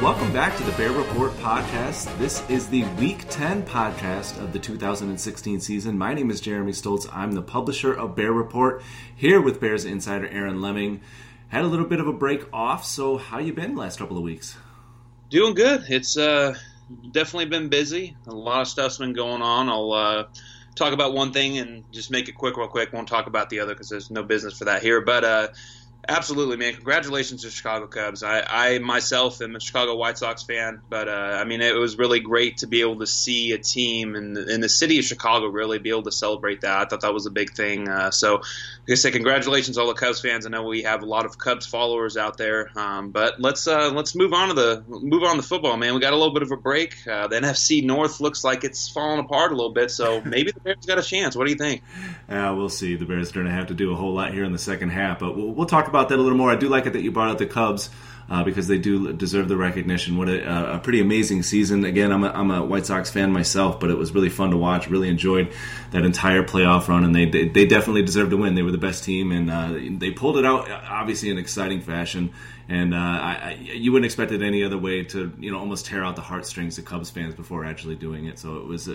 Welcome back to the Bear Report podcast. This is the Week 10 podcast of the 2016 season. My name is Jeremy Stoltz. I'm the publisher of Bear Report, here with Bears insider Aaron Leming. Had a little bit of a break off, so how you been the last couple of weeks? Doing good. It's uh, definitely been busy. A lot of stuff's been going on. I'll uh, talk about one thing and just make it quick, real quick. Won't talk about the other because there's no business for that here. But uh, Absolutely, man. Congratulations to Chicago Cubs. I, I myself am a Chicago White Sox fan, but uh, I mean, it was really great to be able to see a team in the, in the city of Chicago really be able to celebrate that. I thought that was a big thing. Uh, so, like I say, congratulations to all the Cubs fans. I know we have a lot of Cubs followers out there, um, but let's uh, let's move on to the move on to football, man. We got a little bit of a break. Uh, the NFC North looks like it's falling apart a little bit, so maybe the Bears got a chance. What do you think? Yeah, we'll see. The Bears are going to have to do a whole lot here in the second half, but we'll, we'll talk about that a little more. I do like it that you brought up the Cubs. Uh, because they do deserve the recognition. What a, a pretty amazing season. Again, I'm a, I'm a, White Sox fan myself, but it was really fun to watch. Really enjoyed that entire playoff run, and they they, they definitely deserved to win. They were the best team, and uh, they pulled it out, obviously in exciting fashion. And uh, I, I, you wouldn't expect it any other way to you know almost tear out the heartstrings of Cubs fans before actually doing it. So it was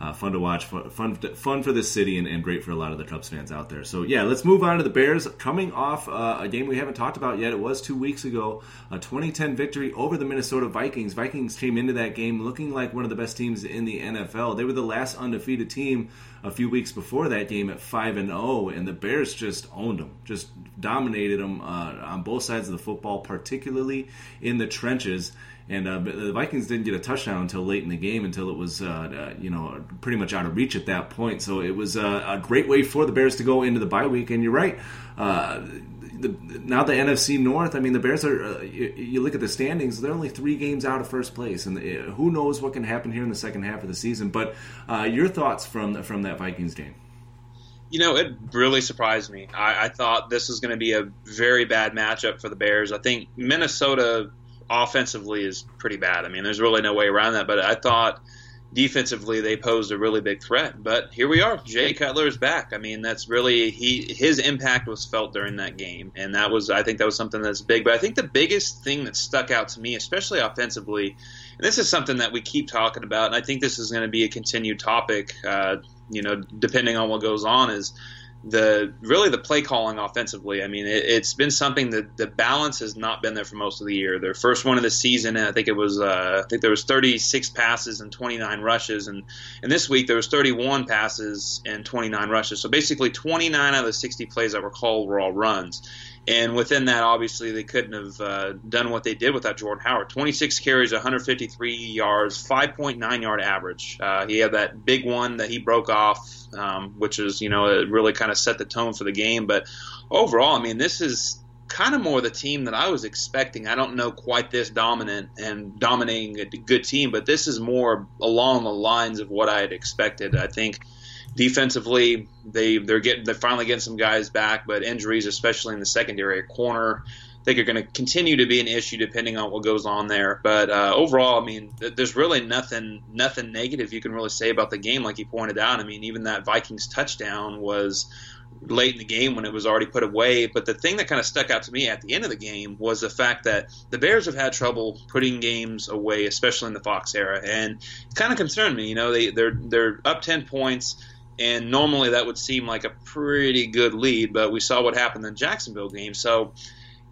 uh, fun to watch, fun, fun for this city, and, and, great for a lot of the Cubs fans out there. So yeah, let's move on to the Bears. Coming off uh, a game we haven't talked about yet. It was two weeks ago, a 2010 victory over the Minnesota Vikings. Vikings came into that game looking like one of the best teams in the NFL. They were the last undefeated team a few weeks before that game at five and zero, oh, and the Bears just owned them, just dominated them uh, on both sides of the football, particularly in the trenches. And uh, the Vikings didn't get a touchdown until late in the game, until it was uh, uh, you know pretty much out of reach at that point. So it was uh, a great way for the Bears to go into the bye week. And you're right. Uh, the, now the NFC North. I mean, the Bears are. Uh, you, you, look at the standings; they're only three games out of first place, and who knows what can happen here in the second half of the season. But your thoughts from from that Vikings game? You know, it really surprised me. I, I thought this was going to be a very bad matchup for the Bears. I think Minnesota offensively is pretty bad. I mean, there's really no way around that. But I thought defensively they posed a really big threat. But here we are. Jay Cutler is back. I mean, that's really he his impact was felt during that game, and that was I think that was something that's big. But I think the biggest thing that stuck out to me, especially offensively, and this is something that we keep talking about, and I think this is going to be a continued topic. Uh, you know, depending on what goes on, is the really the play calling offensively. I mean, it, has been something that the balance has not been there for most of the year. Their first one of the season, and I think it was uh, I think there was 36 passes and 29 rushes, and and this week there was 31 passes and 29 rushes. So basically, 29 out of the 60 plays that were called were all runs. And within that, obviously, they couldn't have uh, done what they did without Jordan Howard. 26 carries, 153 yards, 5.9 yard average. Uh, he had that big one that he broke off, um, which is, you know, it really kind of set the tone for the game. But overall, I mean, this is kind of more the team that I was expecting. I don't know quite this dominant and dominating a good team, but this is more along the lines of what I had expected. I think defensively, they they're getting they're finally getting some guys back, but injuries, especially in the secondary corner, I think are going to continue to be an issue depending on what goes on there. But uh, overall, I mean, th- there's really nothing nothing negative you can really say about the game, like you pointed out. I mean, even that Vikings touchdown was late in the game when it was already put away. But the thing that kind of stuck out to me at the end of the game was the fact that the Bears have had trouble putting games away, especially in the Fox era, and it kind of concerned me. You know, they they're they're up ten points and normally that would seem like a pretty good lead, but we saw what happened in the Jacksonville game. So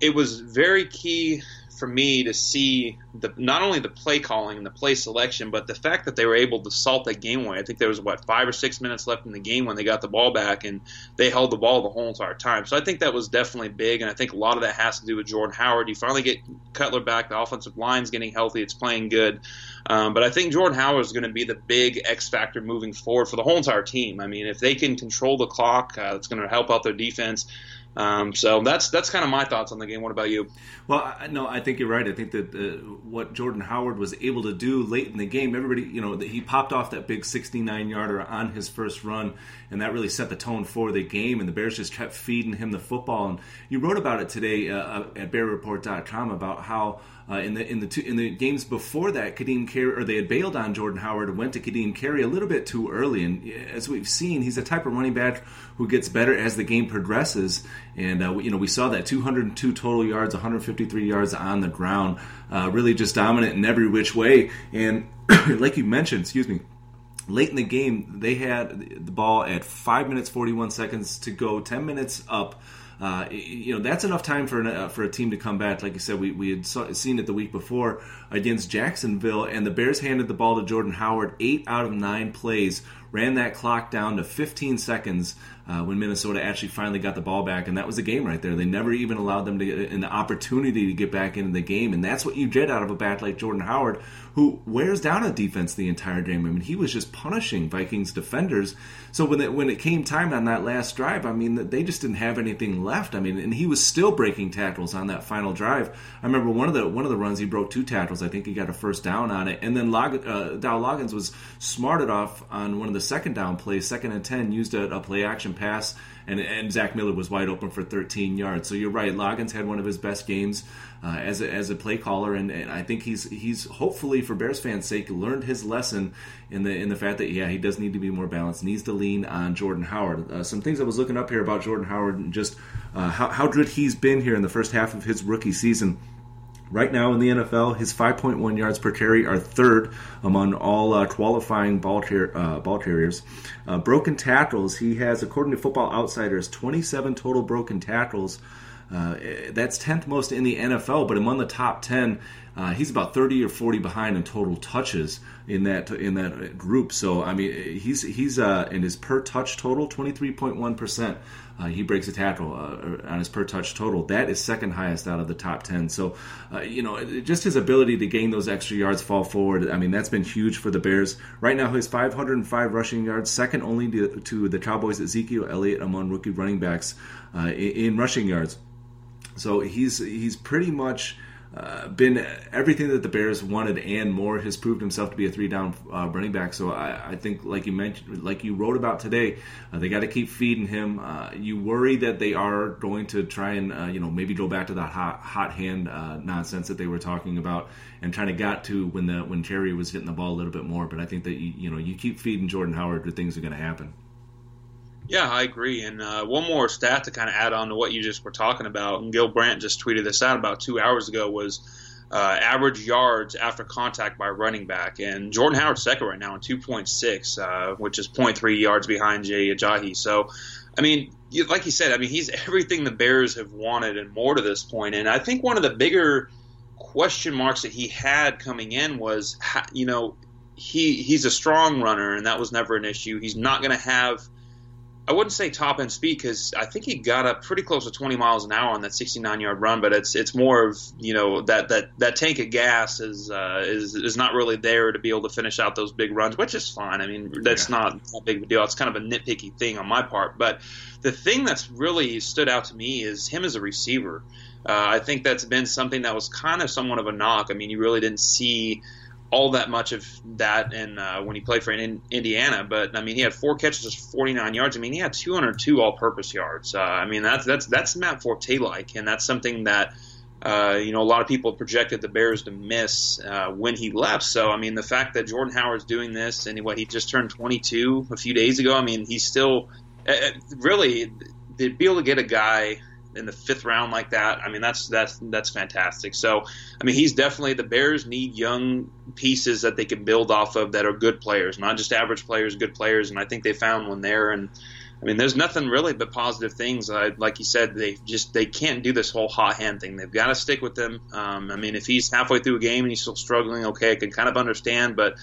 it was very key for me to see the not only the play calling and the play selection, but the fact that they were able to salt that game away. I think there was what five or six minutes left in the game when they got the ball back, and they held the ball the whole entire time. So I think that was definitely big, and I think a lot of that has to do with Jordan Howard. You finally get Cutler back, the offensive line's getting healthy, it's playing good. Um, but I think Jordan Howard is going to be the big X factor moving forward for the whole entire team. I mean, if they can control the clock, uh, it's going to help out their defense. Um, so that's that's kind of my thoughts on the game. What about you? Well, I, no, I think you're right. I think that uh, what Jordan Howard was able to do late in the game, everybody, you know, he popped off that big 69 yarder on his first run, and that really set the tone for the game. And the Bears just kept feeding him the football. And you wrote about it today uh, at BearReport.com about how uh, in the in the two, in the games before that, Ka'Deem Carey or they had bailed on Jordan Howard and went to Ka'Deem Carey a little bit too early. And as we've seen, he's a type of running back who gets better as the game progresses. And uh, you know we saw that 202 total yards, 153 yards on the ground, uh, really just dominant in every which way. And like you mentioned, excuse me late in the game, they had the ball at five minutes forty one seconds to go, ten minutes up uh, you know that's enough time for an, uh, for a team to come back. Like you said, we, we had saw, seen it the week before against Jacksonville, and the Bears handed the ball to Jordan Howard eight out of nine plays, ran that clock down to 15 seconds uh, when Minnesota actually finally got the ball back, and that was the game right there. They never even allowed them to get an opportunity to get back into the game, and that's what you get out of a bat like Jordan Howard, who wears down a defense the entire game. I mean, he was just punishing Vikings defenders. So when it, when it came time on that last drive, I mean, they just didn't have anything left. I mean, and he was still breaking tackles on that final drive. I remember one of the one of the runs he broke two tackles. I think he got a first down on it, and then Log, uh, Dow Loggains was smarted off on one of the second down plays, second and ten, used a, a play action pass, and, and Zach Miller was wide open for 13 yards. So you're right, Loggains had one of his best games uh, as a, as a play caller, and, and, I think he's he's hopefully for Bears fans' sake learned his lesson in the in the fact that yeah he does need to be more balanced, needs to lean on Jordan Howard. Uh, some things I was looking up here about Jordan Howard and just uh, how how good he's been here in the first half of his rookie season. Right now in the NFL, his 5.1 yards per carry are third among all uh, qualifying ball, car- uh, ball carriers. Uh, broken tackles, he has, according to Football Outsiders, 27 total broken tackles. Uh, that's 10th most in the NFL, but among the top 10, uh, he's about 30 or 40 behind in total touches in that in that group. So I mean, he's he's uh, in his per touch total 23.1 percent. Uh, he breaks a tackle uh, on his per touch total. That is second highest out of the top 10. So, uh, you know, just his ability to gain those extra yards, fall forward, I mean, that's been huge for the Bears. Right now, his 505 rushing yards, second only to, to the Cowboys' Ezekiel Elliott among rookie running backs uh, in, in rushing yards. So he's he's pretty much uh, been everything that the Bears wanted and more. Has proved himself to be a three down uh, running back. So I, I, think, like you mentioned, like you wrote about today, uh, they got to keep feeding him. Uh, you worry that they are going to try and uh, you know maybe go back to that hot hot hand uh, nonsense that they were talking about and trying to got to when the when Terry was hitting the ball a little bit more. But I think that you, you know you keep feeding Jordan Howard, good things are going to happen. Yeah, I agree. And uh, one more stat to kind of add on to what you just were talking about, and Gil Brandt just tweeted this out about two hours ago, was uh, average yards after contact by running back. And Jordan Howard's second right now in 2.6, uh, which is 0.3 yards behind Jay Ajayi. So I mean, like you said, I mean, he's everything the Bears have wanted and more to this point. And I think one of the bigger question marks that he had coming in was, you know, he he's a strong runner, and that was never an issue. He's not going to have I wouldn't say top end speed because I think he got up pretty close to 20 miles an hour on that 69 yard run, but it's it's more of you know that that that tank of gas is uh, is is not really there to be able to finish out those big runs, which is fine. I mean that's yeah. not a big deal. It's kind of a nitpicky thing on my part, but the thing that's really stood out to me is him as a receiver. Uh, I think that's been something that was kind of somewhat of a knock. I mean, you really didn't see all that much of that in uh, when he played for in Indiana. But I mean, he had four catches for 49 yards. I mean, he had 202 all-purpose yards. Uh, I mean, that's that's that's Matt Forte like, and that's something that. Uh, you know, a lot of people projected the Bears to miss uh, when he left. So, I mean, the fact that Jordan Howard's doing this and what he just turned 22 a few days ago, I mean, he's still uh, uh, really to be able to get a guy in the fifth round like that. I mean, that's that's that's fantastic. So, I mean, he's definitely the Bears need young pieces that they can build off of that are good players, not just average players, good players. And I think they found one there. And I mean, there's nothing really but positive things. Like you said, they just they can't do this whole hot hand thing. They've got to stick with him. Um, I mean, if he's halfway through a game and he's still struggling, okay, I can kind of understand, but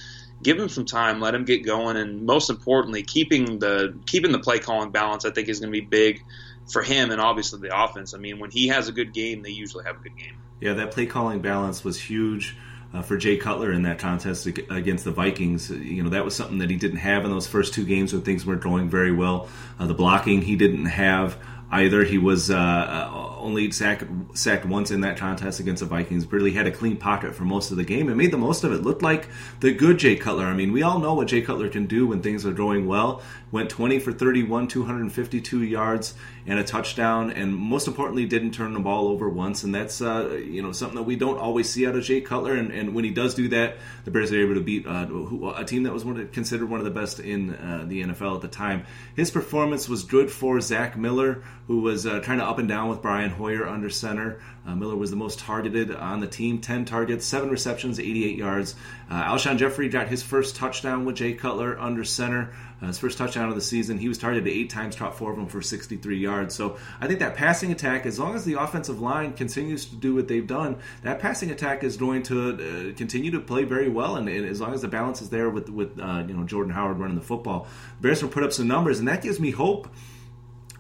give him some time, let him get going, and most importantly, keeping the keeping the play calling balance. I think is going to be big for him and obviously the offense. I mean, when he has a good game, they usually have a good game. Yeah, that play calling balance was huge. Uh, for Jay Cutler in that contest against the Vikings. You know, that was something that he didn't have in those first two games when things weren't going very well. Uh, the blocking he didn't have either. He was uh, uh, only sacked, sacked once in that contest against the Vikings. Really had a clean pocket for most of the game and made the most of it. Looked like the good Jay Cutler. I mean, we all know what Jay Cutler can do when things are going well. Went 20 for 31, 252 yards and a touchdown, and most importantly, didn't turn the ball over once. And that's uh, you know something that we don't always see out of Jay Cutler. And, and when he does do that, the Bears are able to beat uh, a team that was one of, considered one of the best in uh, the NFL at the time. His performance was good for Zach Miller, who was uh, kind of up and down with Brian Hoyer under center. Uh, Miller was the most targeted on the team 10 targets, 7 receptions, 88 yards. Uh, Alshon Jeffery got his first touchdown with Jay Cutler under center. Uh, his first touchdown of the season. He was targeted eight times, caught four of them for 63 yards. So I think that passing attack, as long as the offensive line continues to do what they've done, that passing attack is going to uh, continue to play very well. And, and, as long as the balance is there with with uh, you know Jordan Howard running the football, Bears will put up some numbers, and that gives me hope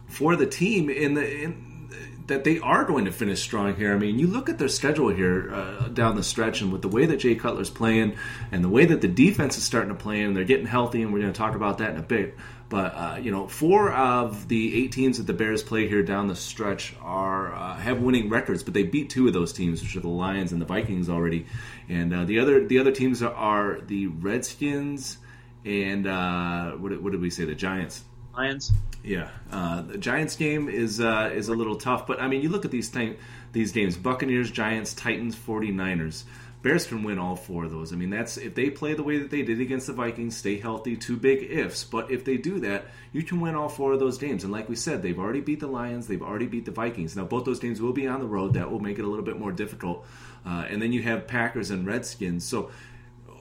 for the team in the in that they are going to finish strong here. I mean, you look at their schedule here uh, down the stretch, and with the way that Jay Cutler's playing, and the way that the defense is starting to play, and they're getting healthy, and we're going to talk about that in a bit. But uh, you know, four of the eight teams that the Bears play here down the stretch are uh, have winning records, but they beat two of those teams, which are the Lions and the Vikings already. And uh, the other the other teams are the Redskins and uh, what, what did we say? The Giants. Lions. Yeah, uh, the Giants game is uh, is a little tough, but I mean, you look at these th- these games: Buccaneers, Giants, Titans, 49ers. Bears can win all four of those. I mean, that's if they play the way that they did against the Vikings, stay healthy, two big ifs. But if they do that, you can win all four of those games. And like we said, they've already beat the Lions, they've already beat the Vikings. Now, both those games will be on the road. That will make it a little bit more difficult. Uh, and then you have Packers and Redskins. So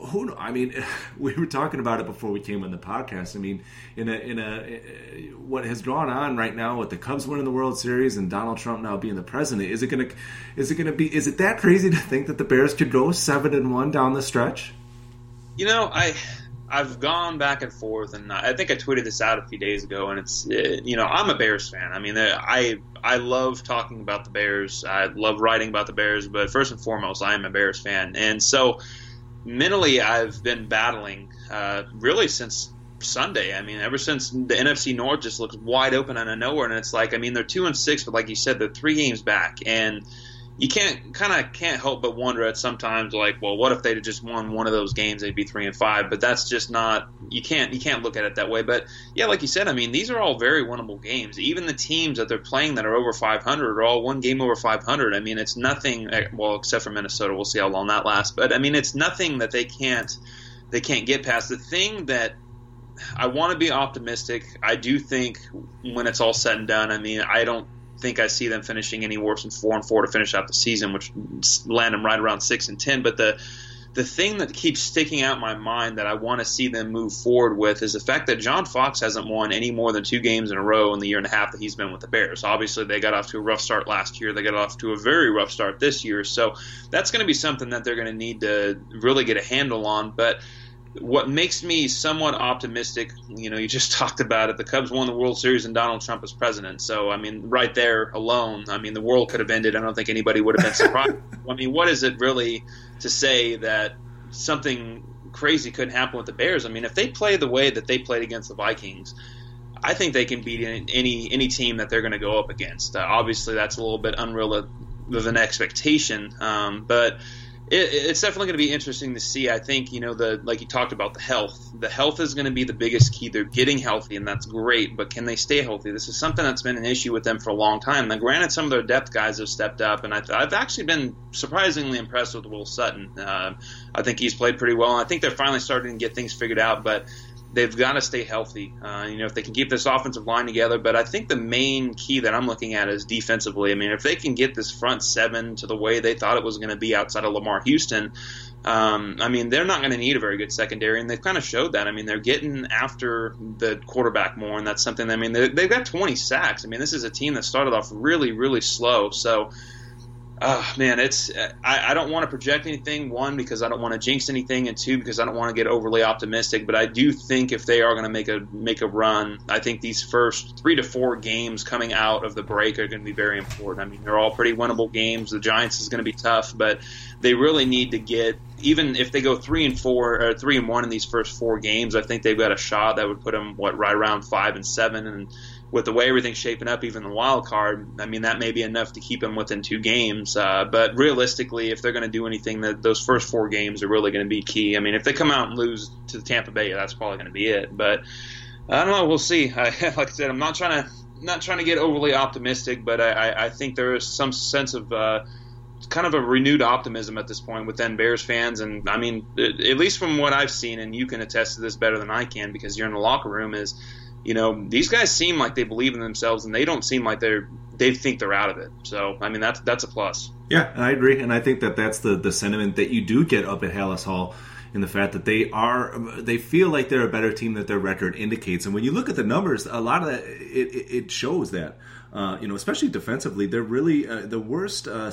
who I mean, we were talking about it before we came on the podcast. I mean, in a in a uh, what has gone on right now with the Cubs winning the World Series and Donald Trump now being the president, is it gonna is it gonna be is it that crazy to think that the Bears could go seven and one down the stretch? You know, I I've gone back and forth, and I think I tweeted this out a few days ago. And it's uh, you know I'm a Bears fan. I mean, uh, I I love talking about the Bears. I love writing about the Bears, but first and foremost, I am a Bears fan, and so mentally, I've been battling uh, really since Sunday. I mean, ever since the NFC North just looks wide open out of nowhere, and it's like, I mean, they're two and six, but like you said, they're three games back, and you can't kind of can't help but wonder at sometimes like, well, what if they'd just won one of those games? They'd be three and five. But that's just not you can't you can't look at it that way. But yeah, like you said, I mean, these are all very winnable games. Even the teams that they're playing that are over 500 are all one game over 500. I mean, it's nothing. Eh, well, except for Minnesota, we'll see how long that lasts. But I mean, it's nothing that they can't they can't get past. The thing that I want to be optimistic. I do think when it's all said and done, I mean, I don't think I see them finishing any worse than four and four to finish out the season, which land them right around six and ten. But the the thing that keeps sticking out in my mind that I want to see them move forward with is the fact that John Fox hasn't won any more than two games in a row in the year and a half that he's been with the Bears. Obviously, they got off to a rough start last year. They got off to a very rough start this year. So that's going to be something that they're going to need to really get a handle on. But what makes me somewhat optimistic, you know, you just talked about it. The Cubs won the World Series and Donald Trump was president. So, I mean, right there alone, I mean, the world could have ended. I don't think anybody would have been surprised. I mean, what is it really to say that something crazy couldn't happen with the Bears? I mean, if they play the way that they played against the Vikings, I think they can beat any any team that they're going to go up against. Uh, obviously, that's a little bit unreal of an expectation, um, but it, it's definitely going to be interesting to see. I think you know the like you talked about the health. The health is going to be the biggest key. They're getting healthy, and that's great. But can they stay healthy? This is something that's been an issue with them for a long time. Now, granted, some of their depth guys have stepped up, and I, have actually been surprisingly impressed with Will Sutton. Uh, I think he's played pretty well, and I think they're finally starting to get things figured out. But they've got to stay healthy. Uh, you know, if they can keep this offensive line together. But I think the main key that I'm looking at is defensively. I mean, if they can get this front seven to the way they thought it was going to be outside of Lamar Houston, um, I mean, they're not going to need a very good secondary, and they've kind of showed that. I mean, they're getting after the quarterback more, and that's something. I mean, they've got 20 sacks. I mean, this is a team that started off really, really slow. So Oh man, it's I, I don't want to project anything. One because I don't want to jinx anything, and two because I don't want to get overly optimistic. But I do think if they are going to make a make a run, I think these first three to four games coming out of the break are going to be very important. I mean, they're all pretty winnable games. The Giants is going to be tough, but they really need to get even if they go three and four or three and one in these first four games. I think they've got a shot that would put them what right around five and seven and with the way everything's shaping up, even the wild card, I mean, that may be enough to keep them within two games. Uh, but realistically, if they're going to do anything, that those first four games are really going to be key. I mean, if they come out and lose to Tampa Bay, that's probably going to be it. But I don't know. We'll see. I, like I said, I'm not trying to not trying to get overly optimistic, but I, I think there is some sense of uh, kind of a renewed optimism at this point within Bears fans. And I mean, at least from what I've seen, and you can attest to this better than I can because you're in the locker room, is you know, these guys seem like they believe in themselves, and they don't seem like they're they think they're out of it. So, I mean, that's that's a plus. Yeah, I agree, and I think that that's the the sentiment that you do get up at Halas Hall in the fact that they are they feel like they're a better team that their record indicates. And when you look at the numbers, a lot of that it, it shows that. Uh, you know, especially defensively, they're really uh, the worst uh, uh,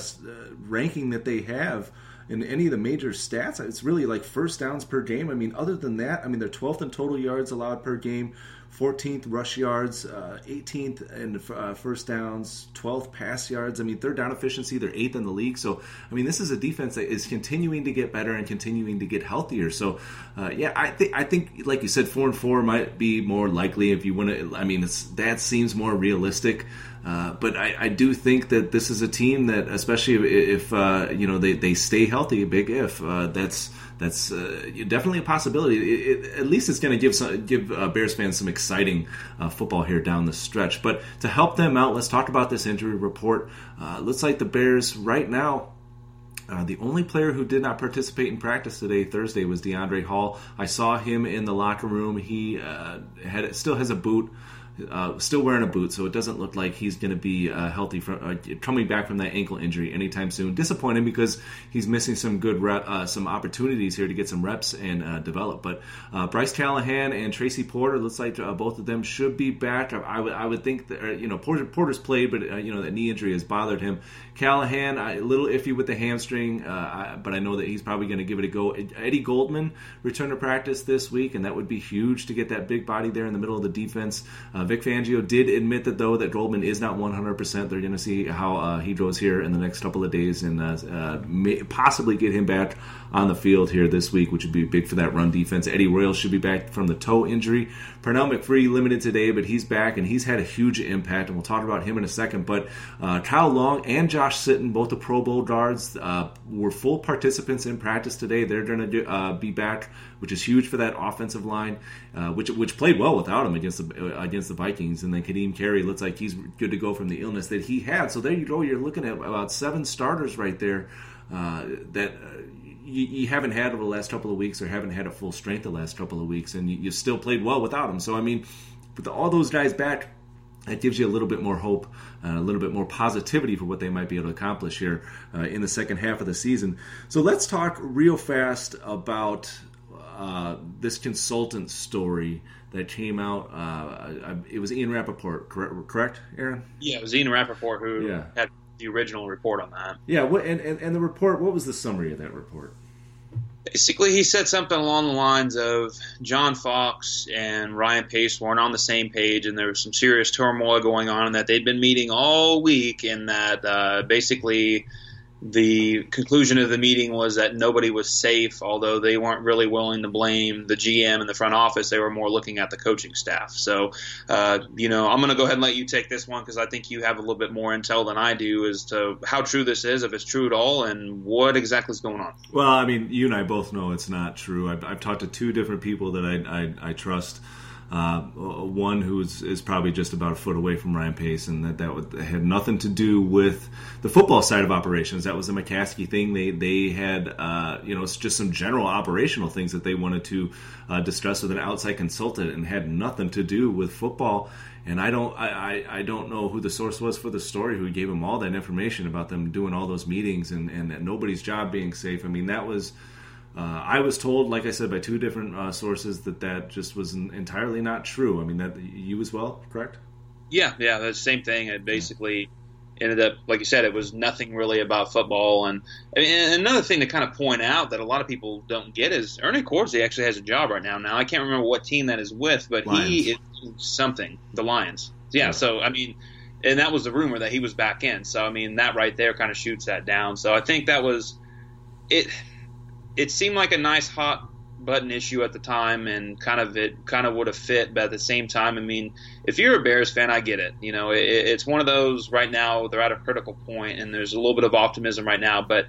ranking that they have in any of the major stats. It's really like first downs per game. I mean, other than that, I mean, they're 12th in total yards allowed per game. 14th rush yards, uh, 18th in uh, first downs, 12th pass yards. I mean, third down efficiency, they're eighth in the league. So, I mean, this is a defense that is continuing to get better and continuing to get healthier. So, uh, yeah, I think I think like you said, four and four might be more likely if you want to. I mean, that seems more realistic. Uh, but I, I, do think that this is a team that, especially if, if uh, you know they, they stay healthy, big if uh, that's that's uh, definitely a possibility. It, it, at least it's going to give some, give uh, Bears fans some exciting uh, football here down the stretch. But to help them out, let's talk about this injury report. Uh, looks like the Bears right now. Uh, the only player who did not participate in practice today, Thursday, was DeAndre Hall. I saw him in the locker room. He uh, had still has a boot uh, still wearing a boot, so it doesn't look like he's going to be uh, healthy from uh, coming back from that ankle injury anytime soon. Disappointing because he's missing some good rep, uh, some opportunities here to get some reps and uh, develop. But uh, Bryce Callahan and Tracy Porter looks like both of them should be back. I, I would I would think that you know Porter, Porter's played, but you know that knee injury has bothered him. Callahan a little iffy with the hamstring, I, but I know that he's probably going to give it a go. Eddie Goldman returned to practice this week, and that would be huge to get that big body there in the middle of the defense. Vic Fangio did admit that though that Goldman is not 100%. They're going to see how uh, he goes here in the next couple of days and uh, uh, may, possibly get him back on the field here this week, which would be big for that run defense. Eddie Royal should be back from the toe injury. Pernell McPhee limited today, but he's back and he's had a huge impact, and we'll talk about him in a second. But uh, Kyle Long and Josh Sitton, both the Pro Bowl guards, uh, were full participants in practice today. They're going to uh, be back, which is huge for that offensive line, uh, which which played well without him against the uh, against the Vikings. And then Ka'Deem Carey looks like he's good to go from the illness that he had. So there you go. You're looking at about seven starters right there. Uh, that you, you, haven't had over the last couple of weeks or haven't had a full strength the last couple of weeks, and you, you still played well without him. So I mean, with all those guys back, that gives you a little bit more hope, uh, a little bit more positivity for what they might be able to accomplish here uh, in the second half of the season. So let's talk real fast about uh, this consultant story that came out. Uh, it was Ian Rapoport, correct, correct, Aaron? Yeah, it was Ian Rapoport who yeah. had the original report on that. Yeah, what, and, and, and the report, what was the summary of that report? basically he said something along the lines of John Fox and Ryan Pace weren't on the same page, and there was some serious turmoil going on, and that they'd been meeting all week, and that uh, basically the conclusion of the meeting was that nobody was safe, although they weren't really willing to blame the GM and the front office. They were more looking at the coaching staff. So, uh, you know, I'm going to go ahead and let you take this one because I think you have a little bit more intel than I do as to how true this is, if it's true at all, and what exactly is going on. Well, I mean, you and I both know it's not true. I've, I've talked to two different people that I, I, I trust. Uh, one who is, is, probably just about a foot away from Ryan Pace, and that that would, had nothing to do with the football side of operations. That was a McCaskey thing. They they had uh, you know it's just some general operational things that they wanted to uh, discuss with an outside consultant, and had nothing to do with football. And I don't I, I, don't know who the source was for the story who gave them all that information about them doing all those meetings and and nobody's job being safe. I mean that was uh, I was told, like I said, by two different uh, sources that that just was entirely not true. I mean, that you as well, correct? Yeah, yeah, the same thing. It basically ended up, like you said, it was nothing really about football. And, and another thing to kind of point out that a lot of people don't get is Ernie Accorsi actually has a job right now. Now I can't remember what team that is with, but Lions. he is something. The Lions. Yeah, yeah. So I mean, and that was the rumor that he was back in. So I mean, that right there kind of shoots that down. So I think that was it it seemed like a nice hot button issue at the time and kind of it kind of would have fit but at the same time i mean if you're a bears fan i get it you know it, it's one of those right now they're at a critical point and there's a little bit of optimism right now but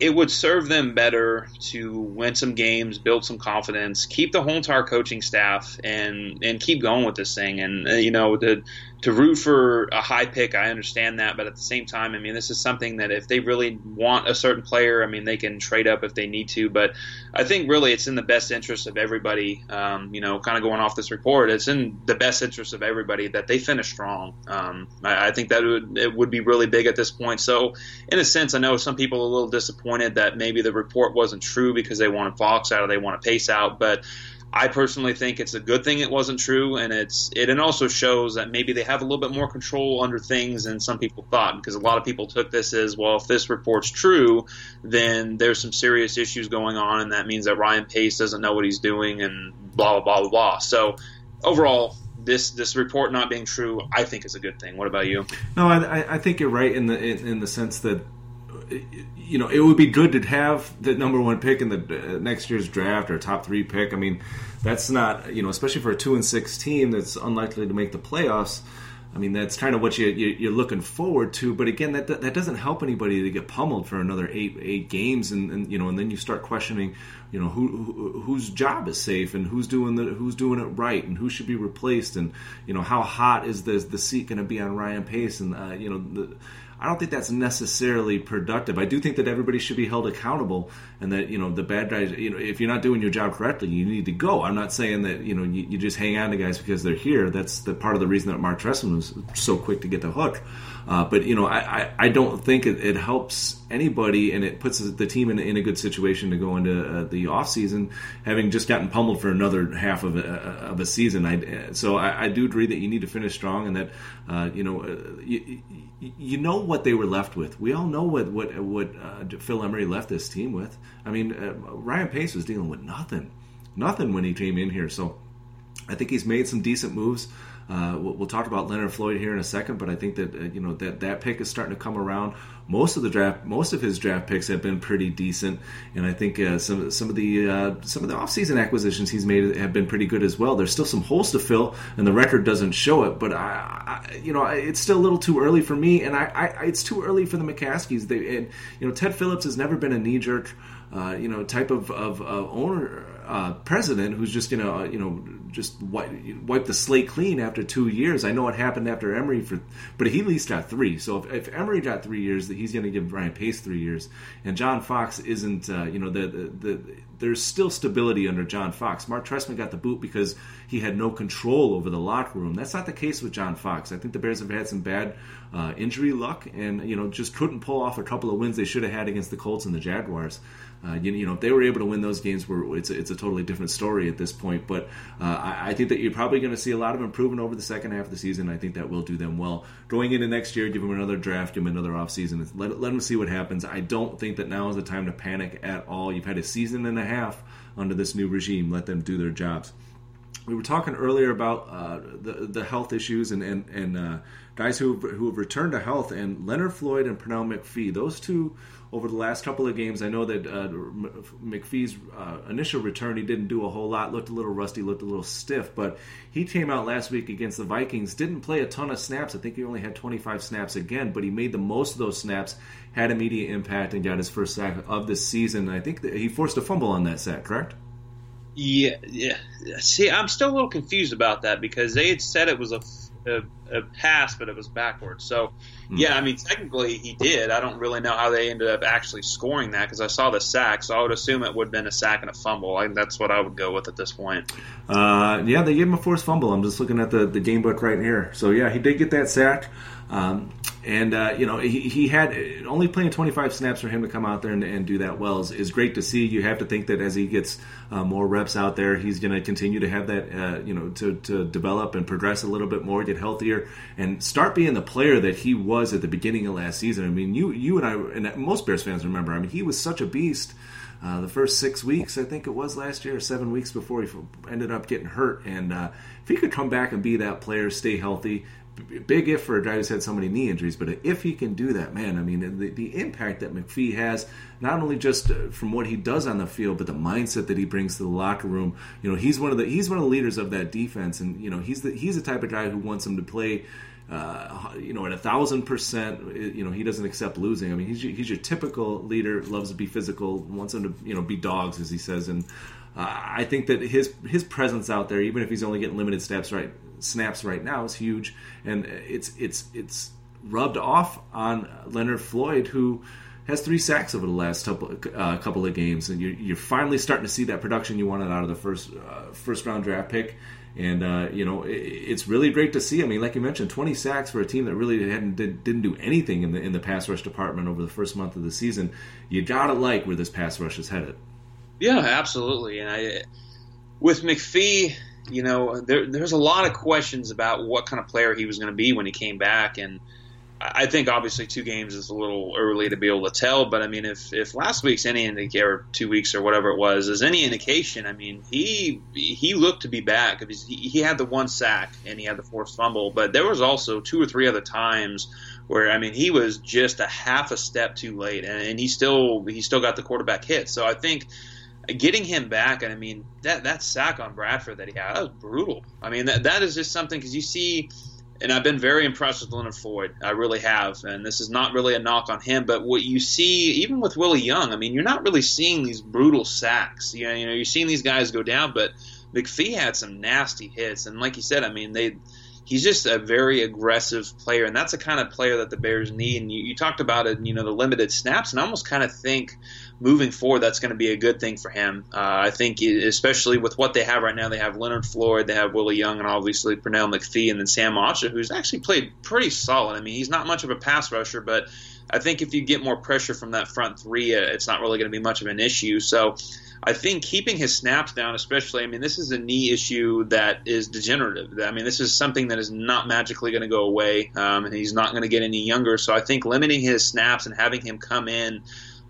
it would serve them better to win some games, build some confidence, keep the whole entire coaching staff, and and keep going with this thing. And uh, you know, the to root for a high pick, I understand that, but at the same time, I mean, this is something that if they really want a certain player, I mean, they can trade up if they need to. But I think really it's in the best interest of everybody. Um, you know, kind of going off this report, it's in the best interest of everybody that they finish strong. Um, I, I, think that would it would be really big at this point. So, in a sense, I know some people are a little disappointed that maybe the report wasn't true because they wanted Fox out or they want to Pace out, but I personally think it's a good thing it wasn't true, and it's it and also shows that maybe they have a little bit more control under things than some people thought. Because a lot of people took this as well, if this report's true, then there's some serious issues going on, and that means that Ryan Pace doesn't know what he's doing, and blah blah blah blah blah. So overall, this this report not being true, I think is a good thing. What about you? No, I, I think you're right in the in, in the sense that you know, it would be good to have the number one pick in the uh, next year's draft or a top three pick. I mean, that's not you know, especially for a two and six team that's unlikely to make the playoffs. I mean, that's kind of what you, you are looking forward to. But again, that that doesn't help anybody to get pummeled for another eight eight games, and, and you know, and then you start questioning, you know, who, who, whose job is safe and who's doing the who's doing it right and who should be replaced, and you know, how hot is the the seat going to be on Ryan Pace, and uh, you know the I don't think that's necessarily productive. I do think that everybody should be held accountable, and that you know the bad guys. You know, if you're not doing your job correctly, you need to go. I'm not saying that you know you, you just hang on to guys because they're here. That's the part of the reason that Marc Trestman was so quick to get the hook. Uh, but you know, I, I, I don't think it, it, helps anybody, and it puts the team in, in a good situation to go into uh, the off season, having just gotten pummeled for another half of a, of a season. I, so I, I, do agree that you need to finish strong, and that uh, you know uh, you, you know what they were left with. We all know what what what uh, Phil Emery left this team with. I mean, uh, Ryan Pace was dealing with nothing, nothing when he came in here. So I think he's made some decent moves. Uh, we'll, talk about Leonard Floyd here in a second, but I think that uh, you know that that pick is starting to come around. Most of the draft, most of his draft picks have been pretty decent, and I think uh, some some of the uh, some of the offseason acquisitions he's made have been pretty good as well. There's still some holes to fill, and the record doesn't show it. But I, I you know, it's still a little too early for me, and I, I it's too early for the McCaskies. They, and, you know, Ted Phillips has never been a knee jerk. Uh, you know, type of, of, of owner uh, president who's just gonna uh, you know just wipe, wipe the slate clean after two years. I know it happened after Emery for, but he at least got three. So if, if Emery got three years, that he's to give Brian Pace three years, and John Fox isn't. Uh, you know, the, the, the there's still stability under John Fox. Marc Trestman got the boot because he had no control over the locker room. That's not the case with John Fox. I think the Bears have had some bad uh, injury luck, and you know just couldn't pull off a couple of wins they should have had against the Colts and the Jaguars. Uh, you, you, know, if they were able to win those games, where it's a, it's a totally different story at this point. But uh, I, I, think that you're probably going to see a lot of improvement over the second half of the season. I think that will do them well going into next year. Give them another draft, give them another offseason. Let let them see what happens. I don't think that now is the time to panic at all. You've had a season and a half under this new regime. Let them do their jobs. We were talking earlier about uh, the the health issues and and and uh, guys who who have returned to health and Leonard Floyd and Pernell McPhee. Those two over the last couple of games. I know that uh, McPhee's uh, initial return, he didn't do a whole lot, looked a little rusty, looked a little stiff, but he came out last week against the Vikings, didn't play a ton of snaps. I think he only had 25 snaps again, but he made the most of those snaps, had immediate impact, and got his first sack of the season. I think he forced a fumble on that sack, correct? Yeah, yeah. See, I'm still a little confused about that because they had said it was a a, a pass, but it was backwards. So, mm. yeah, I mean, technically he did. I don't really know how they ended up actually scoring that because I saw the sack, so I would assume it would have been a sack and a fumble. I, that's what I would go with at this point. Uh, yeah, they gave him a forced fumble. I'm just looking at the, the game book right here. So, yeah, he did get that sack. Um, and uh, you know he, he had only playing 25 snaps for him to come out there and, and do that well is, is, great to see. You have to think that as he gets uh, more reps out there, he's going to continue to have that uh, you know to, to develop and progress a little bit more, get healthier, and start being the player that he was at the beginning of last season. I mean, you you and I and most Bears fans remember. I mean, he was such a beast. Uh, the first six weeks, I think it was last year, seven weeks before he ended up getting hurt. And uh, if he could come back and be that player, stay healthy, big if for a guy who's had so many knee injuries, but if he can do that, man, I mean, the, the impact that McPhee has, not only just uh, from what he does on the field, but the mindset that he brings to the locker room. You know, he's one of the he's one of the leaders of that defense, and you know, he's the he's the type of guy who wants him to play. Uh, you know, at a thousand percent, you know, he doesn't accept losing. I mean, he's your, he's your typical leader, loves to be physical, wants them to, you know, be dogs, as he says. And uh, I think that his his presence out there, even if he's only getting limited steps right snaps right now is huge, and it's it's it's rubbed off on Leonard Floyd, who has three sacks over the last couple, uh, couple of games, and you're, you're, finally starting to see that production you wanted out of the first uh, first round draft pick. And uh, you know it, it's really great to see. I mean, like you mentioned, 20 sacks for a team that really hadn't did, not do anything in the in the pass rush department over the first month of the season. You gotta like where this pass rush is headed. Yeah, absolutely. And I, with McPhee, you know, there, there's a lot of questions about what kind of player he was going to be when he came back, and I think obviously two games is a little early to be able to tell. But I mean, if if last week's any indication, or two weeks or whatever it was, is any indication, I mean, he he looked to be back. He, he had the one sack and he had the forced fumble, but there was also two or three other times where I mean he was just a half a step too late, and, and he still he still got the quarterback hit. So I think getting him back, and I mean that that sack on Bradford that he had, that was brutal. I mean that that is just something because you see, and I've been very impressed with Leonard Floyd. I really have, and this is not really a knock on him, but what you see, even with Willie Young, I mean you're not really seeing these brutal sacks. You know, you know you're seeing these guys go down, but McPhee had some nasty hits, and like you said, I mean they he's just a very aggressive player, and that's the kind of player that the Bears need. And you, you talked about it, you know, the limited snaps, and I almost kind of think moving forward, that's going to be a good thing for him. Uh, I think, especially with what they have right now, they have Leonard Floyd, they have Willie Young, and obviously Pernell McPhee, and then Sam Acho, who's actually played pretty solid. I mean, he's not much of a pass rusher, but I think if you get more pressure from that front three, uh, it's not really going to be much of an issue. So. I think keeping his snaps down, especially, I mean, this is a knee issue that is degenerative. I mean, this is something that is not magically going to go away, um, and he's not going to get any younger. So I think limiting his snaps and having him come in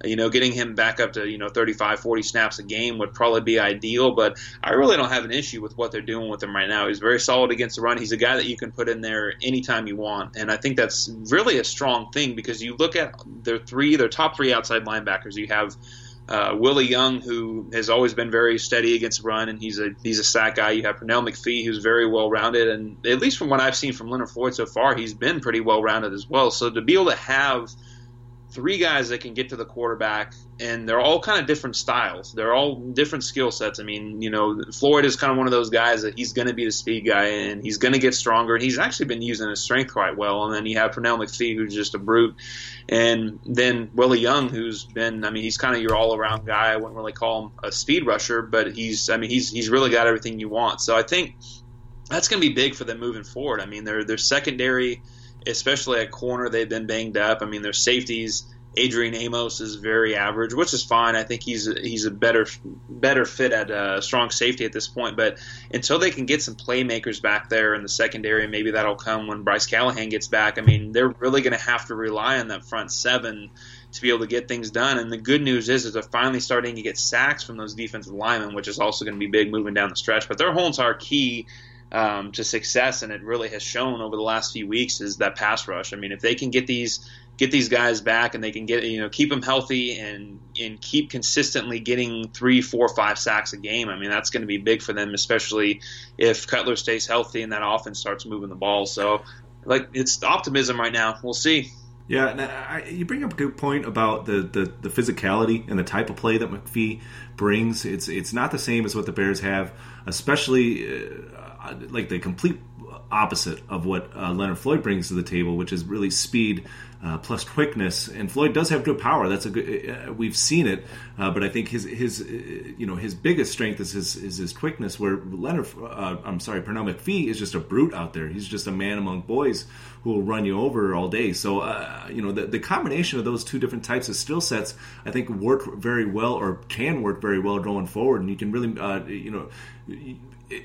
you know, getting him back up to, you know, 35, 40 snaps a game would probably be ideal, but I really don't have an issue with what they're doing with him right now. He's very solid against the run. He's a guy that you can put in there anytime you want. And I think that's really a strong thing because you look at their three, their top three outside linebackers. You have uh, Willie Young, who has always been very steady against run, and he's a he's a sack guy. You have Pernell McPhee, who's very well rounded, and at least from what I've seen from Leonard Floyd so far, he's been pretty well rounded as well. So to be able to have three guys that can get to the quarterback, and they're all kind of different styles. They're all different skill sets. I mean, you know, Floyd is kind of one of those guys that he's going to be the speed guy, and he's going to get stronger, and he's actually been using his strength quite well. And then you have Pernell McPhee, who's just a brute, and then Willie Young, who's been, I mean, he's kind of your all-around guy. I wouldn't really call him a speed rusher, but he's, I mean, he's he's really got everything you want. So I think that's going to be big for them moving forward. I mean, their their secondary especially at corner, they've been banged up. I mean, their safeties. Adrian Amos is very average, which is fine. I think he's a, he's a better better fit at a strong safety at this point. But until they can get some playmakers back there in the secondary, maybe that'll come when Bryce Callahan gets back. I mean, they're really going to have to rely on that front seven to be able to get things done. And the good news is, is they're finally starting to get sacks from those defensive linemen, which is also going to be big moving down the stretch. But their holes are key um, to success, and it really has shown over the last few weeks is that pass rush. I mean, if they can get these get these guys back and they can get you know keep them healthy and and keep consistently getting three, four, five sacks a game, I mean that's going to be big for them, especially if Cutler stays healthy and that offense starts moving the ball. So, like it's optimism right now. We'll see. Yeah, I, you bring up a good point about the, the, the, physicality and the type of play that McPhee brings. It's it's not the same as what the Bears have, especially uh, like the complete opposite of what uh, Leonard Floyd brings to the table, which is really speed uh, plus quickness. And Floyd does have good power. That's a good. Uh, we've seen it, uh, but I think his his uh, you know his biggest strength is his is his quickness. Where Leonard, I'm sorry, Pernell McPhee is just a brute out there. He's just a man among boys who will run you over all day. So you know the, the combination of those two different types of skill sets, I think, work very well or can work very well going forward. And you can really you know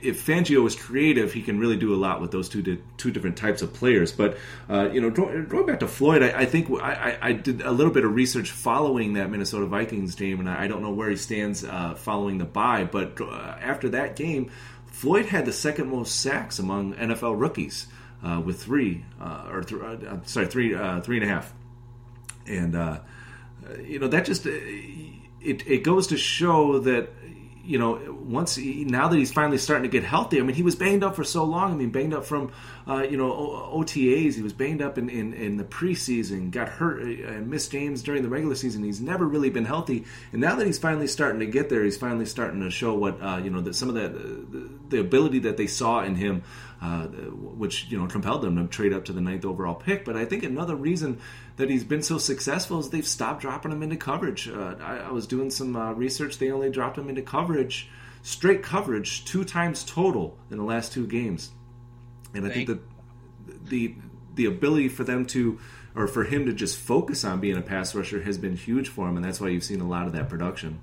if Fangio is creative, he can really do a lot with those two di- two different types of players. But uh, you know, going back to Floyd, I, I think I, I, did a little bit of research following that Minnesota Vikings game, and I, don't know where he stands uh, following the bye. But uh, after that game, Floyd had the second most sacks among NFL rookies uh, with three uh, or th- uh, sorry three three and a half, and you know that just it, it goes to show that you know, once he, now that he's finally starting to get healthy, I mean, he was banged up for so long. I mean, banged up from, uh, you know, o- OTAs. He was banged up in, in, in, the preseason, got hurt uh, and missed games during the regular season. He's never really been healthy. And now that he's finally starting to get there, he's finally starting to show what, uh, you know, that some of the, the, the ability that they saw in him uh, which you know compelled them to trade up to the ninth overall pick. But I think another reason that he's been so successful is they've stopped dropping him into coverage. Uh, I, I, was doing some uh, research; they only dropped him into coverage, straight coverage, two times total in the last two games. And I think that the the ability for them to or for him to just focus on being a pass rusher has been huge for him, and that's why you've seen a lot of that production.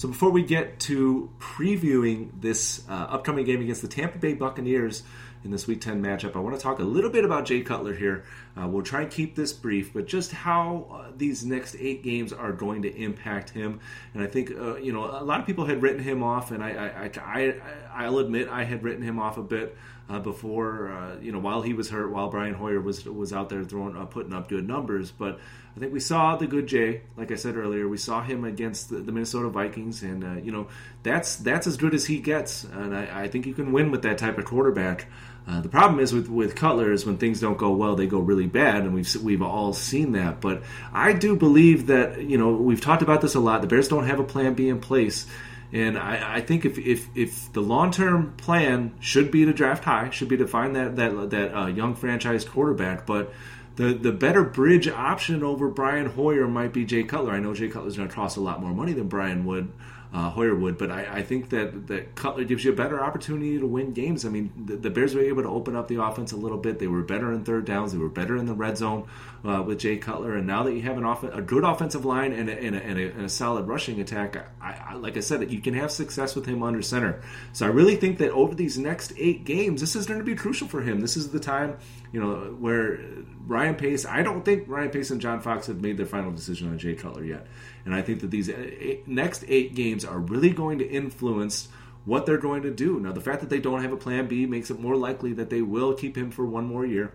So before we get to previewing this uh, upcoming game against the Tampa Bay Buccaneers in this Week 10 matchup, I want to talk a little bit about Jay Cutler here. Uh, we'll try and keep this brief, but just how uh, these next eight games are going to impact him. And I think uh, you know a lot of people had written him off, and I, I, I, I will admit I had written him off a bit uh, before, uh, you know, while he was hurt, while Brian Hoyer was was out there throwing, uh, putting up good numbers. But I think we saw the good Jay, like I said earlier, we saw him against the, the Minnesota Vikings, and uh, you know, that's that's as good as he gets, and I, I think you can win with that type of quarterback. Uh, the problem is with, with Cutler is when things don't go well, they go really bad, and we've we've all seen that. But I do believe that you know we've talked about this a lot. The Bears don't have a plan B in place, and I, I think if, if, if the long term plan should be to draft high, should be to find that that that uh, young franchise quarterback, but the the better bridge option over Brian Hoyer might be Jay Cutler. I know Jay Cutler's going to cost a lot more money than Brian would, uh, Hoyer would. But I, I, think that, that Cutler gives you a better opportunity to win games. I mean, the, the, Bears were able to open up the offense a little bit. They were better in third downs. They were better in the red zone uh, with Jay Cutler. And now that you have an off- a good offensive line and a, and a, and a, and a solid rushing attack, I, I, like I said, you can have success with him under center. So I really think that over these next eight games, this is going to be crucial for him. This is the time, you know, where Ryan Pace. I don't think Ryan Pace and John Fox have made their final decision on Jay Cutler yet. And I think that these eight, next eight games are really going to influence what they're going to do. Now, the fact that they don't have a plan B makes it more likely that they will keep him for one more year.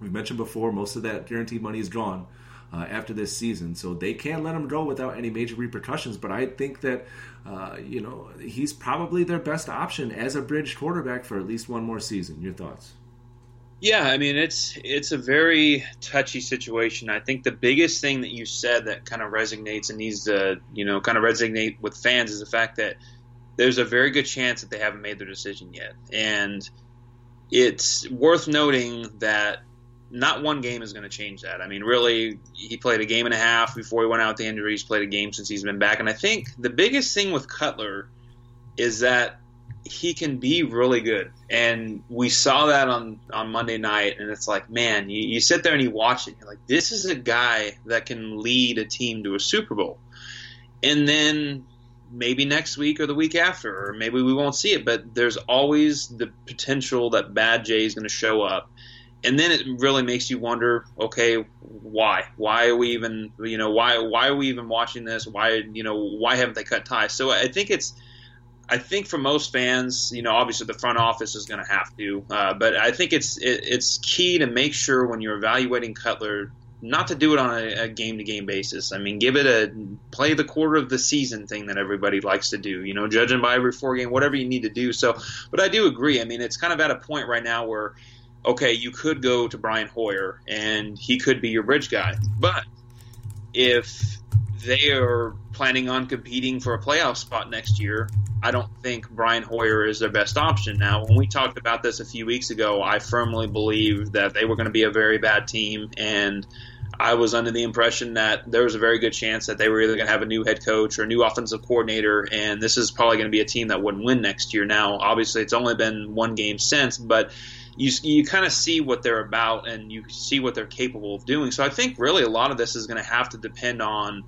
We mentioned before, most of that guaranteed money is gone uh, after this season, so they can't let him go without any major repercussions. But I think that uh, you know he's probably their best option as a bridge quarterback for at least one more season. Your thoughts? Yeah, I mean it's it's a very touchy situation. I think the biggest thing that you said that kind of resonates and needs to you know kind of resonate with fans is the fact that there's a very good chance that they haven't made their decision yet, and it's worth noting that not one game is going to change that. I mean, really, he played a game and a half before he went out with the injury. He's played a game since he's been back, and I think the biggest thing with Cutler is that he can be really good. And we saw that on, on Monday night, and it's like, man, you, you sit there and you watch it, you're like, this is a guy that can lead a team to a Super Bowl. And then maybe next week or the week after, or maybe we won't see it, but there's always the potential that Bad Jay is going to show up. And then it really makes you wonder, okay, why? Why are we even, you know, why why are we even watching this? Why, you know, why haven't they cut ties? So I think it's I think for most fans, you know, obviously the front office is going to have to, uh, but I think it's it, it's key to make sure when you're evaluating Cutler not to do it on a game to game basis. I mean, give it a play the quarter of the season thing that everybody likes to do. You know, judging by every four game, whatever you need to do. So, but I do agree. I mean, it's kind of at a point right now where, okay, you could go to Brian Hoyer and he could be your bridge guy, but if they are planning on competing for a playoff spot next year, I don't think Brian Hoyer is their best option. Now, when we talked about this a few weeks ago, I firmly believed that they were going to be a very bad team, and I was under the impression that there was a very good chance that they were either going to have a new head coach or a new offensive coordinator, and this is probably going to be a team that wouldn't win next year. Now, obviously, it's only been one game since, but you you kind of see what they're about and you see what they're capable of doing. So I think really a lot of this is going to have to depend on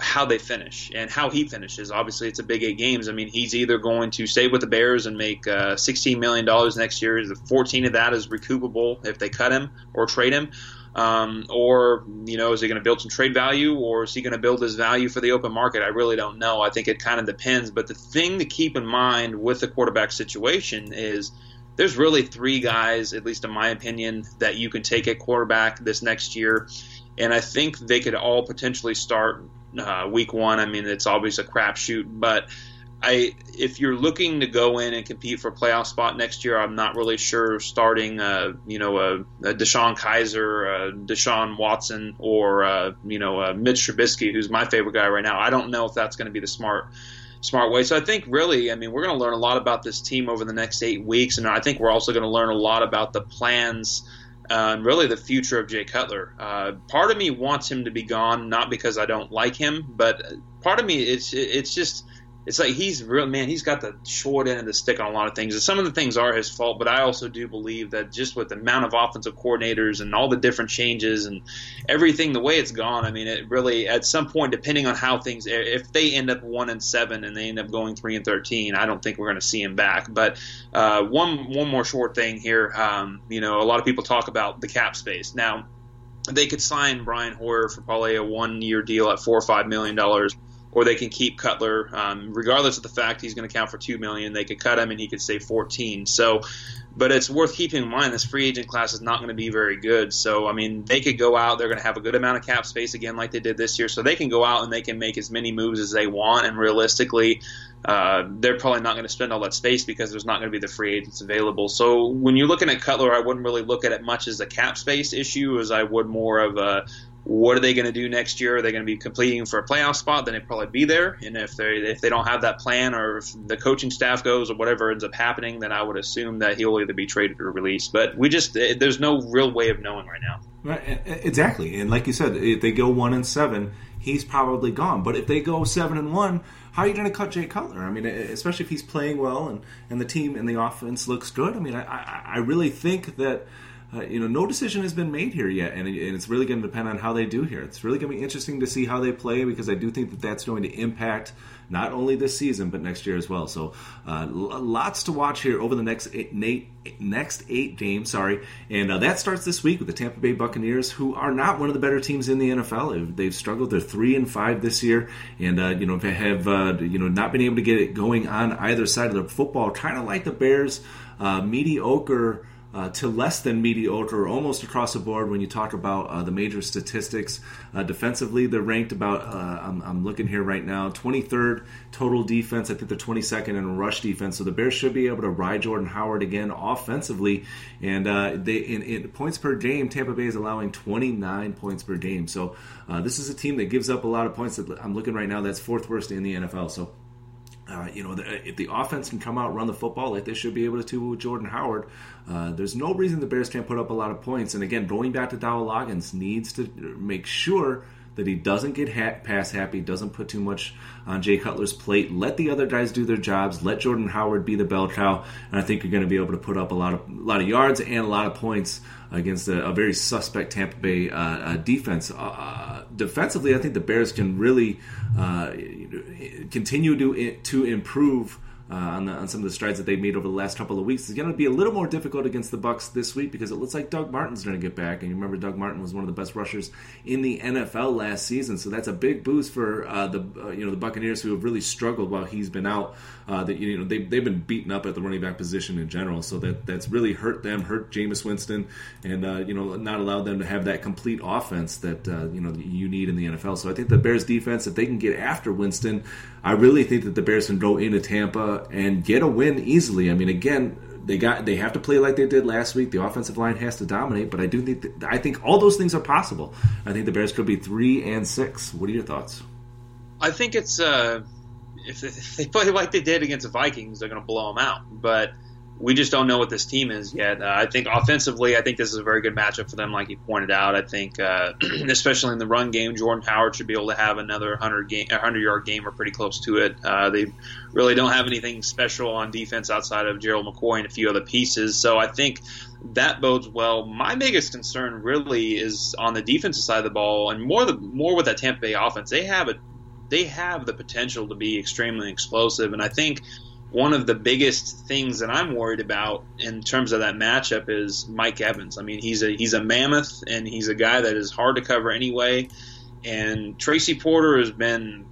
how they finish and how he finishes. Obviously, it's a big eight games. I mean, he's either going to stay with the Bears and make uh, $16 million next year. The 14 of that is recoupable if they cut him or trade him. Um, or, you know, is he going to build some trade value or is he going to build his value for the open market? I really don't know. I think it kind of depends. But the thing to keep in mind with the quarterback situation is there's really three guys, at least in my opinion, that you can take at quarterback this next year. And I think they could all potentially start uh, week one. I mean, it's always a crapshoot, but I if you're looking to go in and compete for a playoff spot next year, I'm not really sure starting, uh, you know, a, a DeShone Kizer, a Deshaun Watson, or uh, you know, a Mitch Trubisky, who's my favorite guy right now. I don't know if that's going to be the smart smart way. So I think really, I mean, we're going to learn a lot about this team over the next eight weeks, and I think we're also going to learn a lot about the plans uh, and really the future of Jay Cutler. Uh, part of me wants him to be gone, not because I don't like him, but part of me it's it's just it's like he's real man. He's got the short end of the stick on a lot of things. And some of the things are his fault, but I also do believe that just with the amount of offensive coordinators and all the different changes and everything, the way it's gone, I mean, it really at some point, depending on how things, if they end up one and seven and they end up going three and thirteen, I don't think we're going to see him back. But uh, one one more short thing here, um, you know, a lot of people talk about the cap space now. They could sign Brian Hoyer for probably a one year deal at four or five million dollars or they can keep Cutler, um, regardless of the fact he's going to count for two million. They could cut him and he could save 14. So, but it's worth keeping in mind this free agent class is not going to be very good. So, I mean, they could go out. They're going to have a good amount of cap space again, like they did this year. So they can go out and they can make as many moves as they want. And realistically, uh, they're probably not going to spend all that space because there's not going to be the free agents available. So when you're looking at Cutler, I wouldn't really look at it much as a cap space issue as I would more of a what are they going to do next year? Are they going to be competing for a playoff spot? Then they'd probably be there. And if they if they don't have that plan, or if the coaching staff goes, or whatever ends up happening, then I would assume that he'll either be traded or released. But we just eh, there's no real way of knowing right now. Right, eh, eh, exactly. And like you said, if they go one and seven, he's probably gone. But if they go seven and one, how are you going to cut Jay Cutler? I mean, eh, especially if he's playing well and, and the team and the offense looks good. I mean, I, I really think that uh, you know, no decision has been made here yet, and, and it's really going to depend on how they do here. It's really going to be interesting to see how they play because I do think that that's going to impact not only this season but next year as well. So, uh, lots to watch here over the next eight, eight next eight games. Sorry, and uh, that starts this week with the Tampa Bay Buccaneers, who are not one of the better teams in the NFL. They've struggled. They're three and five this year, and uh, you know have uh, you know not been able to get it going on either side of the football. Kind of like the Bears, uh, mediocre uh, to less than mediocre, almost across the board when you talk about uh, the major statistics. Uh, defensively, they're ranked about, uh, I'm, I'm, looking here right now, 23rd total defense. I think they're 22nd in rush defense. So the Bears should be able to ride Jordan Howard again offensively. And uh, they in, in, points per game, Tampa Bay is allowing 29 points per game. So uh, this is a team that gives up a lot of points. That I'm looking right now, that's fourth worst in the NFL. So uh, you know, the, if the offense can come out run the football like they should be able to with Jordan Howard, uh, there's no reason the Bears can't put up a lot of points. And again, going back to Dowell Loggains needs to make sure that he doesn't get pass happy, doesn't put too much on Jay Cutler's plate. Let the other guys do their jobs. Let Jordan Howard be the bell cow, and I think you're going to be able to put up a lot of a lot of yards and a lot of points against a, a very suspect Tampa Bay uh, uh, defense. Uh, defensively, I think the Bears can really continue to to improve uh, on, the, on, some of the strides that they've made over the last couple of weeks. It's going to be a little more difficult against the Bucks this week because it looks like Doug Martin's going to get back. And you remember Doug Martin was one of the best rushers in the NFL last season, so that's a big boost for uh, the uh, you know the Buccaneers who have really struggled while he's been out. Uh, that you know they they've been beaten up at the running back position in general, so that that's really hurt them, hurt Jameis Winston, and uh, you know not allowed them to have that complete offense that uh, you know you need in the NFL. So I think the Bears defense, if they can get after Winston, I really think that the Bears can go into Tampa and get a win easily. I mean, again, they got they have to play like they did last week. The offensive line has to dominate, but I do think that, I think all those things are possible. I think the Bears could be three and six. What are your thoughts? I think it's uh, if, if they play like they did against the Vikings, they're going to blow them out. But we just don't know what this team is yet. Uh, I think offensively, I think this is a very good matchup for them, like you pointed out. I think, uh, especially in the run game, Jordan Howard should be able to have another 100 game, 100 yard game or pretty close to it. Uh, they really don't have anything special on defense outside of Gerald McCoy and a few other pieces. So I think that bodes well. My biggest concern really is on the defensive side of the ball, and more the more with that Tampa Bay offense. They have a they have the potential to be extremely explosive, and I think one of the biggest things that I'm worried about in terms of that matchup is Mike Evans. I mean, he's a he's a mammoth and he's a guy that is hard to cover anyway. And Tracy Porter has been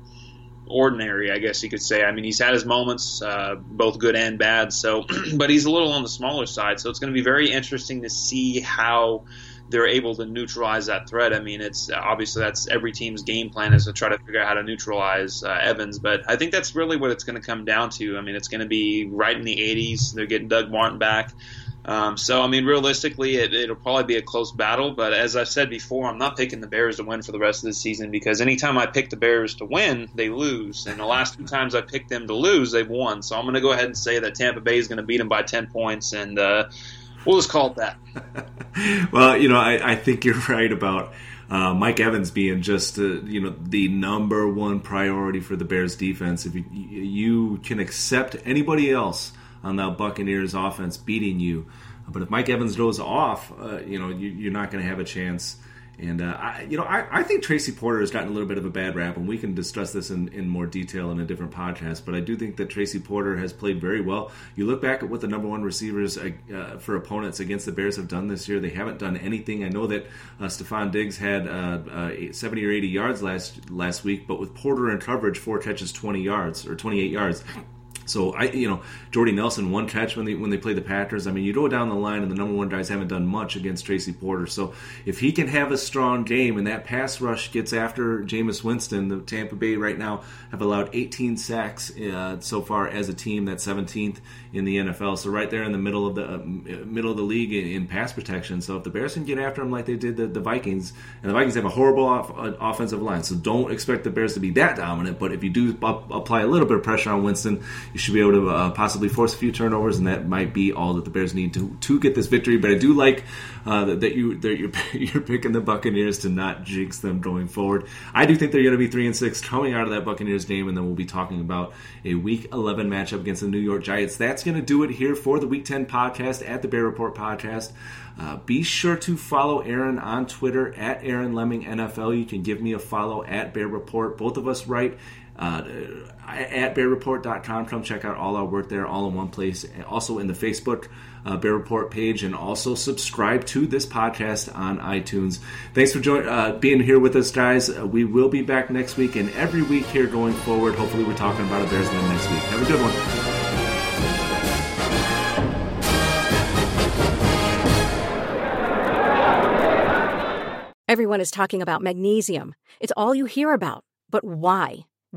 ordinary, I guess you could say. I mean, he's had his moments, uh, both good and bad. So, but he's a little on the smaller side. So it's going to be very interesting to see how they're able to neutralize that threat. I mean, it's obviously that's every team's game plan is to try to figure out how to neutralize uh, Evans, but I think that's really what it's going to come down to. I mean, it's going to be right in the 80s. They're getting Doug Martin back. Um, so, I mean, realistically, it, will probably be a close battle. But as I've said before, I'm not picking the Bears to win for the rest of the season because anytime I pick the Bears to win, they lose. And the last two times I picked them to lose, they've won. So I'm going to go ahead and say that Tampa Bay is going to beat them by 10 points. And uh, We'll just call it that. well, you know, I, I think you're right about uh, Mike Evans being just uh, you know the number one priority for the Bears defense. If you, you can accept anybody else on that Buccaneers offense beating you, but if Mike Evans goes off, uh, you know you, are not going to have a chance and uh, I, you know, I, I, think Tracy Porter has gotten a little bit of a bad rap, and we can discuss this in, in more detail in a different podcast. But I do think that Tracy Porter has played very well. You look back at what the number one receivers uh, uh for opponents against the Bears have done this year; they haven't done anything. I know that uh, Stefon Diggs had uh, uh, 70 or 80 yards last last week, but with Porter in coverage, four catches, 20 yards or 28 yards. So I, you know, Jordy Nelson one catch when they when they play the Packers. I mean, you go down the line, and the number one guys haven't done much against Tracy Porter. So if he can have a strong game and that pass rush gets after Jameis Winston, the Tampa Bay right now have allowed 18 sacks uh, so far as a team. That's 17th in the NFL. So right there in the middle of the uh, middle of the league in, in, pass protection. So if the Bears can get after them like they did the, the Vikings, and the Vikings have a horrible off, uh, offensive line, so don't expect the Bears to be that dominant. But if you do up, apply a little bit of pressure on Winston, you should be able to uh, possibly force a few turnovers, and that might be all that the Bears need to to get this victory. But I do like uh, that, you that you're you're picking the Buccaneers to not jinx them going forward. I do think they're going to be three and six coming out of that Buccaneers game, and then we'll be talking about a Week 11 matchup against the New York Giants. That's going to do it here for the Week 10 podcast at the Bear Report podcast. Uh, be sure to follow Aaron on Twitter at Aaron Leming NFL. You can give me a follow at Bear Report. Both of us write uh, at bearreport.com. Come check out all our work there, all in one place. Also in the Facebook uh, Bear Report page, and also subscribe to this podcast on iTunes. Thanks for joining uh, being here with us, guys. Uh, we will be back next week and every week here going forward. Hopefully, we're talking about a Bears win next week. Have a good one. Everyone is talking about magnesium. It's all you hear about. But why?